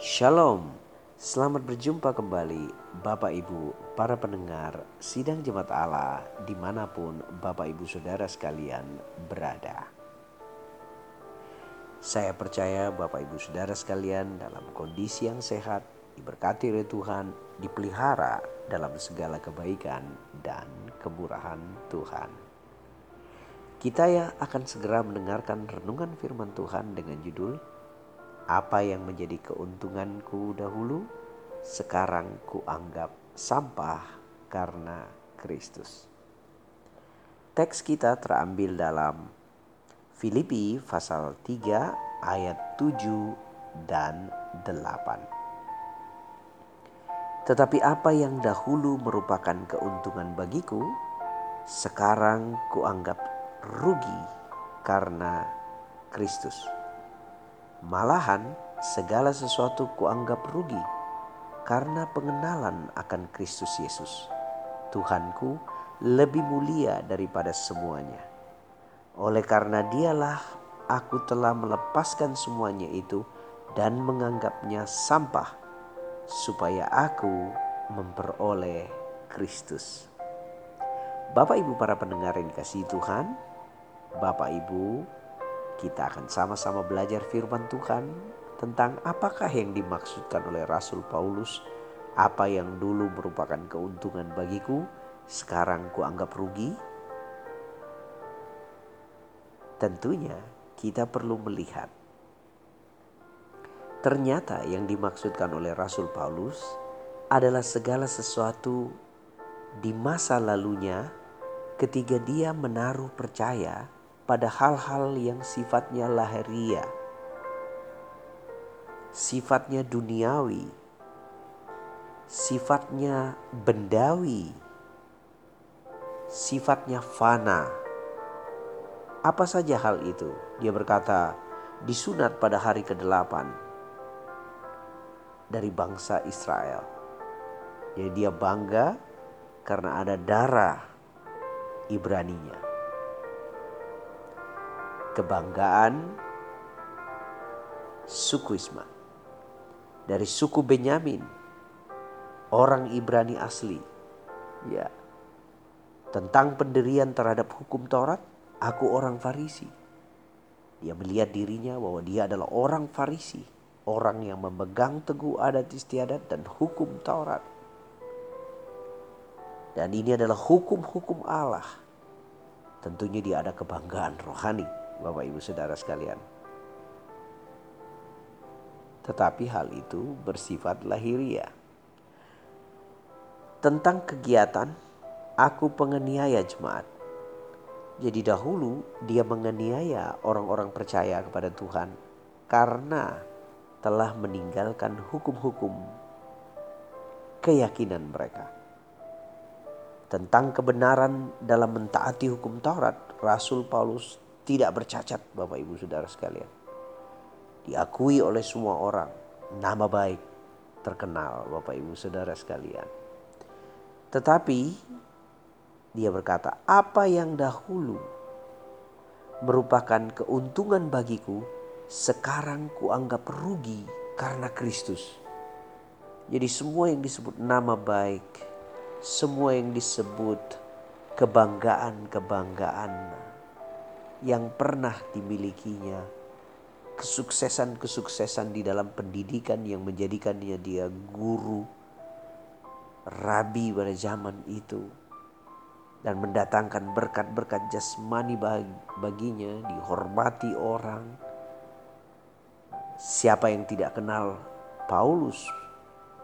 Shalom, selamat berjumpa kembali Bapak Ibu para pendengar Sidang Jemaat Allah di mana pun Bapak Ibu Saudara sekalian berada. Saya percaya Bapak Ibu Saudara sekalian dalam kondisi yang sehat, diberkati oleh Tuhan, dipelihara dalam segala kebaikan dan kemurahan Tuhan. Kita ya akan segera mendengarkan renungan firman Tuhan dengan judul apa yang menjadi keuntunganku dahulu, sekarang kuanggap sampah karena Kristus. Teks kita terambil dalam Filipi pasal 3 ayat 7 dan 8. Tetapi apa yang dahulu merupakan keuntungan bagiku, sekarang kuanggap rugi karena Kristus. Malahan segala sesuatu kuanggap rugi karena pengenalan akan Kristus Yesus. Tuhanku lebih mulia daripada semuanya. Oleh karena dialah aku telah melepaskan semuanya itu dan menganggapnya sampah supaya aku memperoleh Kristus. Bapak Ibu para pendengar yang dikasih Tuhan, Bapak Ibu kita akan sama-sama belajar firman Tuhan tentang apakah yang dimaksudkan oleh Rasul Paulus, apa yang dulu merupakan keuntungan bagiku, sekarang kuanggap rugi. Tentunya kita perlu melihat Ternyata yang dimaksudkan oleh Rasul Paulus adalah segala sesuatu di masa lalunya ketika dia menaruh percaya pada hal-hal yang sifatnya lahiria, sifatnya duniawi, sifatnya bendawi, sifatnya fana. Apa saja hal itu? Dia berkata, disunat pada hari ke-8 dari bangsa Israel. Jadi dia bangga karena ada darah Ibraninya kebanggaan suku Ismail. Dari suku Benyamin, orang Ibrani asli. Ya. Tentang pendirian terhadap hukum Taurat, aku orang Farisi. Dia melihat dirinya bahwa dia adalah orang Farisi, orang yang memegang teguh adat istiadat dan hukum Taurat. Dan ini adalah hukum-hukum Allah. Tentunya dia ada kebanggaan rohani Bapak Ibu Saudara sekalian. Tetapi hal itu bersifat lahiriah. Tentang kegiatan, aku penganiaya jemaat. Jadi dahulu dia menganiaya orang-orang percaya kepada Tuhan karena telah meninggalkan hukum-hukum keyakinan mereka. Tentang kebenaran dalam mentaati hukum Taurat, Rasul Paulus tidak bercacat Bapak Ibu Saudara sekalian. Diakui oleh semua orang, nama baik terkenal Bapak Ibu Saudara sekalian. Tetapi dia berkata, apa yang dahulu merupakan keuntungan bagiku, sekarang kuanggap rugi karena Kristus. Jadi semua yang disebut nama baik, semua yang disebut kebanggaan-kebanggaan yang pernah dimilikinya, kesuksesan-kesuksesan di dalam pendidikan yang menjadikannya dia guru, rabi pada zaman itu, dan mendatangkan berkat-berkat jasmani baginya, dihormati orang. Siapa yang tidak kenal Paulus,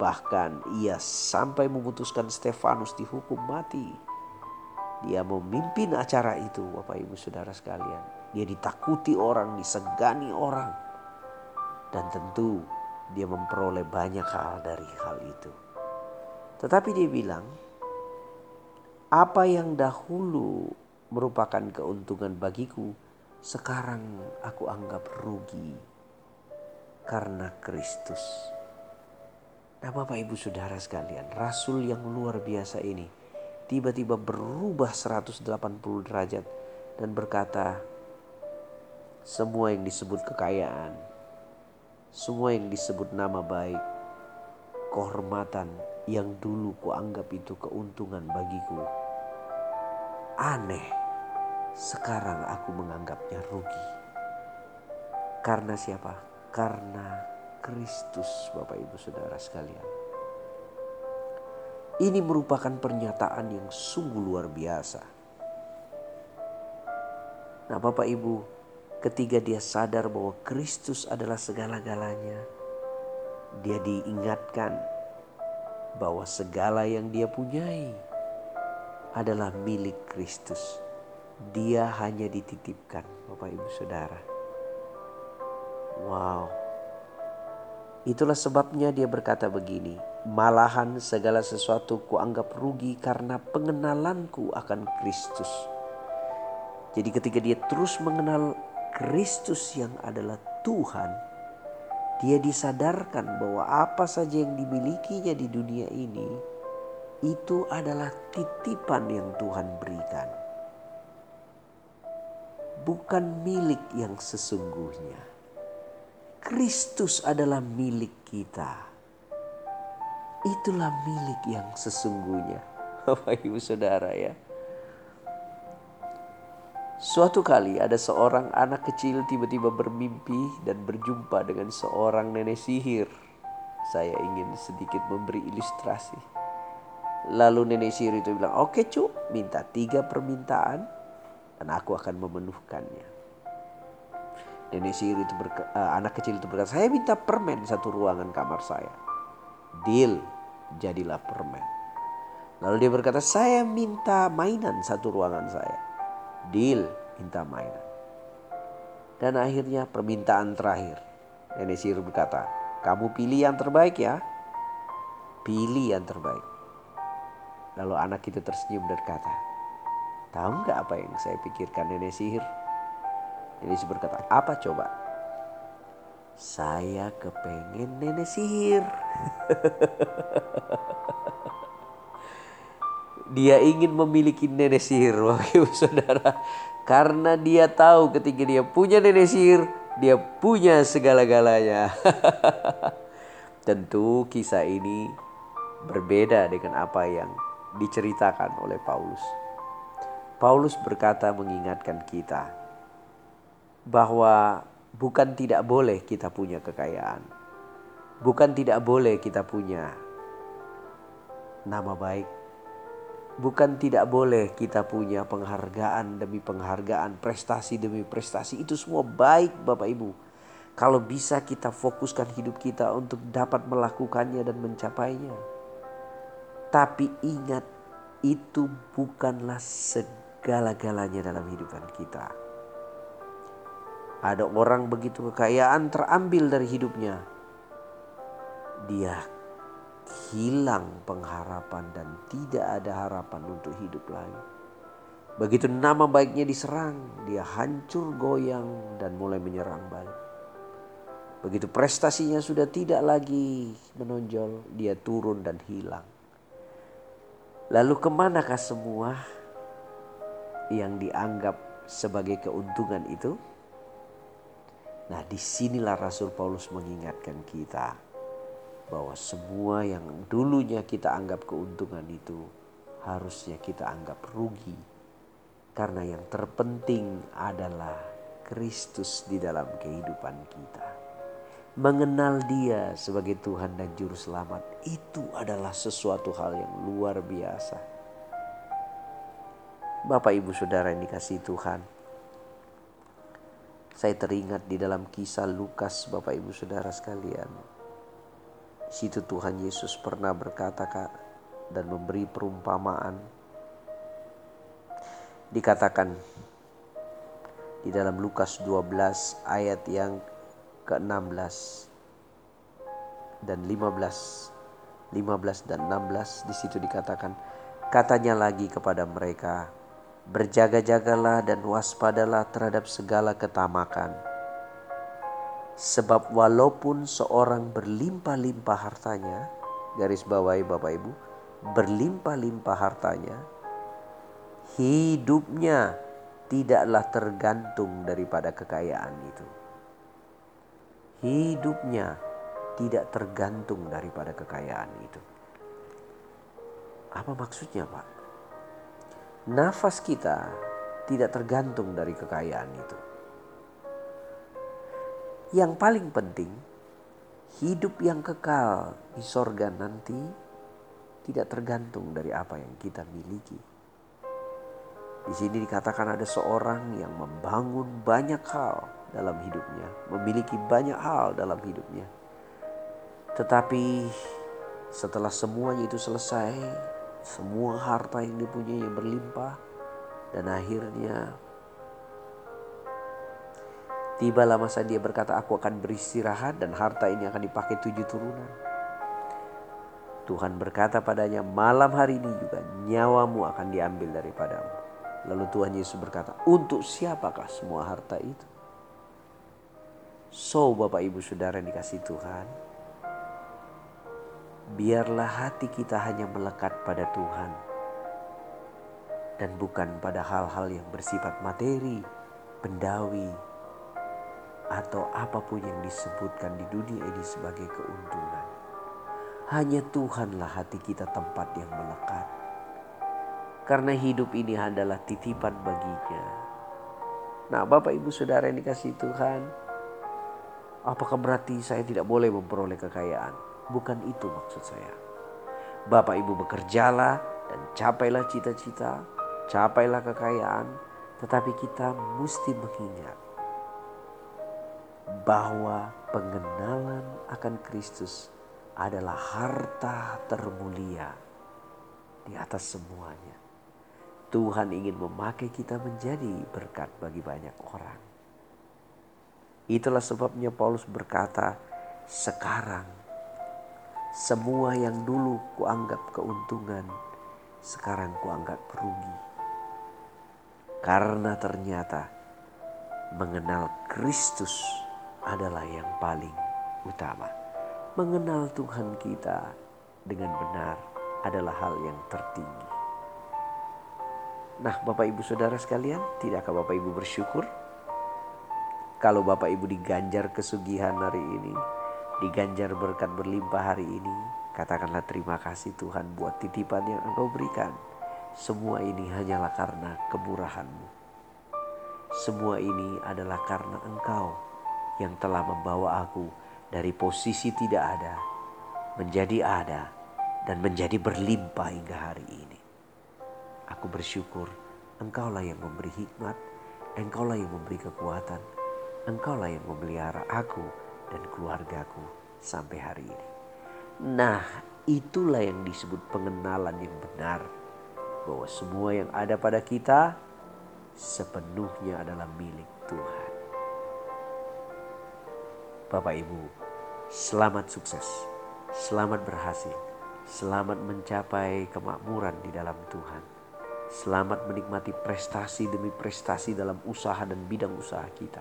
bahkan ia sampai memutuskan Stefanus dihukum mati dia memimpin acara itu Bapak Ibu Saudara sekalian. Dia ditakuti orang, disegani orang. Dan tentu dia memperoleh banyak hal dari hal itu. Tetapi dia bilang, apa yang dahulu merupakan keuntungan bagiku, sekarang aku anggap rugi karena Kristus. Nah Bapak Ibu Saudara sekalian, Rasul yang luar biasa ini tiba-tiba berubah 180 derajat dan berkata, semua yang disebut kekayaan, semua yang disebut nama baik, kehormatan yang dulu kuanggap itu keuntungan bagiku. Aneh, sekarang aku menganggapnya rugi. Karena siapa? Karena Kristus Bapak Ibu Saudara sekalian. Ini merupakan pernyataan yang sungguh luar biasa. Nah Bapak Ibu, ketika dia sadar bahwa Kristus adalah segala-galanya, dia diingatkan bahwa segala yang dia punyai adalah milik Kristus. Dia hanya dititipkan, Bapak Ibu Saudara. Wow. Itulah sebabnya dia berkata begini, malahan segala sesuatu kuanggap rugi karena pengenalanku akan Kristus. Jadi ketika dia terus mengenal Kristus yang adalah Tuhan, dia disadarkan bahwa apa saja yang dimilikinya di dunia ini itu adalah titipan yang Tuhan berikan. Bukan milik yang sesungguhnya. Kristus adalah milik kita. Itulah milik yang sesungguhnya. Bapak Ibu Saudara ya. Suatu kali ada seorang anak kecil tiba-tiba bermimpi dan berjumpa dengan seorang nenek sihir. Saya ingin sedikit memberi ilustrasi. Lalu nenek sihir itu bilang, oke cu, minta tiga permintaan dan aku akan memenuhkannya. Nenek sihir itu berka, uh, anak kecil itu berkata, saya minta permen satu ruangan kamar saya. Deal, jadilah permen. Lalu dia berkata, saya minta mainan satu ruangan saya. Deal, minta mainan. Dan akhirnya permintaan terakhir. Nenek sihir berkata, kamu pilih yang terbaik ya. Pilih yang terbaik. Lalu anak itu tersenyum dan berkata, tahu nggak apa yang saya pikirkan nenek sihir? Yesus berkata, apa coba? Saya kepengen nenek sihir. dia ingin memiliki nenek sihir, Ibu Saudara. Karena dia tahu ketika dia punya nenek sihir, dia punya segala-galanya. Tentu kisah ini berbeda dengan apa yang diceritakan oleh Paulus. Paulus berkata mengingatkan kita bahwa bukan tidak boleh kita punya kekayaan. Bukan tidak boleh kita punya nama baik. Bukan tidak boleh kita punya penghargaan demi penghargaan, prestasi demi prestasi. Itu semua baik Bapak Ibu. Kalau bisa kita fokuskan hidup kita untuk dapat melakukannya dan mencapainya. Tapi ingat itu bukanlah segala-galanya dalam hidupan kita. Ada orang begitu kekayaan terambil dari hidupnya. Dia hilang pengharapan dan tidak ada harapan untuk hidup lagi. Begitu nama baiknya diserang, dia hancur goyang dan mulai menyerang balik. Begitu prestasinya sudah tidak lagi menonjol, dia turun dan hilang. Lalu ke manakah semua yang dianggap sebagai keuntungan itu? Nah di sinilah Rasul Paulus mengingatkan kita bahwa semua yang dulunya kita anggap keuntungan itu harusnya kita anggap rugi. Karena yang terpenting adalah Kristus di dalam kehidupan kita. Mengenal dia sebagai Tuhan dan Juru Selamat itu adalah sesuatu hal yang luar biasa. Bapak ibu saudara yang dikasih Tuhan. Saya teringat di dalam kisah Lukas Bapak Ibu Saudara sekalian. Situ Tuhan Yesus pernah berkata dan memberi perumpamaan. Dikatakan di dalam Lukas 12 ayat yang ke-16 dan 15 15 dan 16 di situ dikatakan katanya lagi kepada mereka Berjaga-jagalah dan waspadalah terhadap segala ketamakan. Sebab walaupun seorang berlimpah-limpah hartanya, garis bawahi Bapak Ibu, berlimpah-limpah hartanya, hidupnya tidaklah tergantung daripada kekayaan itu. hidupnya tidak tergantung daripada kekayaan itu. Apa maksudnya, Pak? Nafas kita tidak tergantung dari kekayaan itu. Yang paling penting, hidup yang kekal di sorga nanti tidak tergantung dari apa yang kita miliki. Di sini dikatakan ada seorang yang membangun banyak hal dalam hidupnya, memiliki banyak hal dalam hidupnya. Tetapi setelah semuanya itu selesai, semua harta yang dipunyai yang berlimpah dan akhirnya Tibalah masa dia berkata, aku akan beristirahat dan harta ini akan dipakai tujuh turunan. Tuhan berkata padanya, malam hari ini juga nyawamu akan diambil daripadamu. Lalu Tuhan Yesus berkata, untuk siapakah semua harta itu? So Bapak Ibu Saudara yang dikasih Tuhan, biarlah hati kita hanya melekat pada Tuhan dan bukan pada hal-hal yang bersifat materi, bendawi, atau apa pun yang disebutkan di dunia ini sebagai keuntungan. Hanya Tuhanlah hati kita tempat yang melekat. Karena hidup ini adalah titipan baginya. Nah Bapak Ibu Saudara yang dikasih Tuhan. Apakah berarti saya tidak boleh memperoleh kekayaan? Bukan itu maksud saya. Bapak Ibu bekerjalah dan capailah cita-cita, capailah kekayaan. Tetapi kita mesti mengingat bahwa pengenalan akan Kristus adalah harta termulia di atas semuanya. Tuhan ingin memakai kita menjadi berkat bagi banyak orang. Itulah sebabnya Paulus berkata, sekarang semua yang dulu kuanggap keuntungan, sekarang kuanggap rugi. Karena ternyata mengenal Kristus adalah yang paling utama. Mengenal Tuhan kita dengan benar adalah hal yang tertinggi. Nah, Bapak Ibu Saudara sekalian, tidakkah Bapak Ibu bersyukur kalau Bapak Ibu diganjar kesugihan hari ini, diganjar berkat berlimpah hari ini, katakanlah terima kasih Tuhan buat titipan yang Engkau berikan. Semua ini hanyalah karena kemurahan-Mu. Semua ini adalah karena Engkau yang telah membawa aku dari posisi tidak ada menjadi ada dan menjadi berlimpah hingga hari ini. Aku bersyukur engkaulah yang memberi hikmat, engkaulah yang memberi kekuatan, engkaulah yang memelihara aku dan keluargaku sampai hari ini. Nah itulah yang disebut pengenalan yang benar. Bahwa semua yang ada pada kita sepenuhnya adalah milik Tuhan. Bapak Ibu, selamat sukses, selamat berhasil, selamat mencapai kemakmuran di dalam Tuhan. Selamat menikmati prestasi demi prestasi dalam usaha dan bidang usaha kita.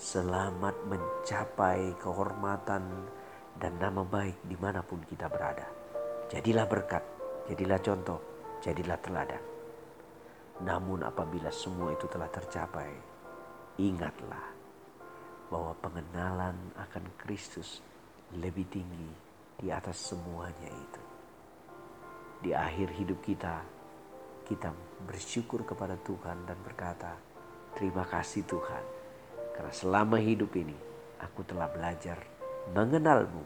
Selamat mencapai kehormatan dan nama baik di mana pun kita berada. Jadilah berkat, jadilah contoh, jadilah teladan. Namun apabila semua itu telah tercapai, ingatlah bahwa pengenalan akan Kristus lebih tinggi di atas semuanya itu. Di akhir hidup kita, kita bersyukur kepada Tuhan dan berkata, "Terima kasih Tuhan, karena selama hidup ini aku telah belajar mengenalmu,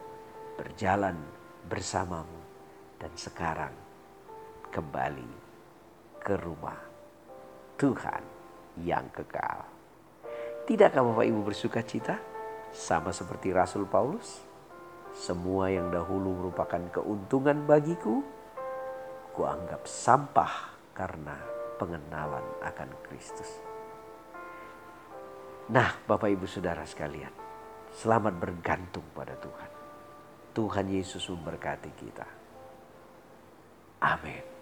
berjalan bersamamu, dan sekarang kembali ke rumah Tuhan yang kekal." Tidakkah Bapak Ibu bersuka cita? Sama seperti Rasul Paulus. Semua yang dahulu merupakan keuntungan bagiku, kuanggap sampah karena pengenalan akan Kristus. Nah Bapak Ibu Saudara sekalian, selamat bergantung pada Tuhan. Tuhan Yesus memberkati kita. Amin.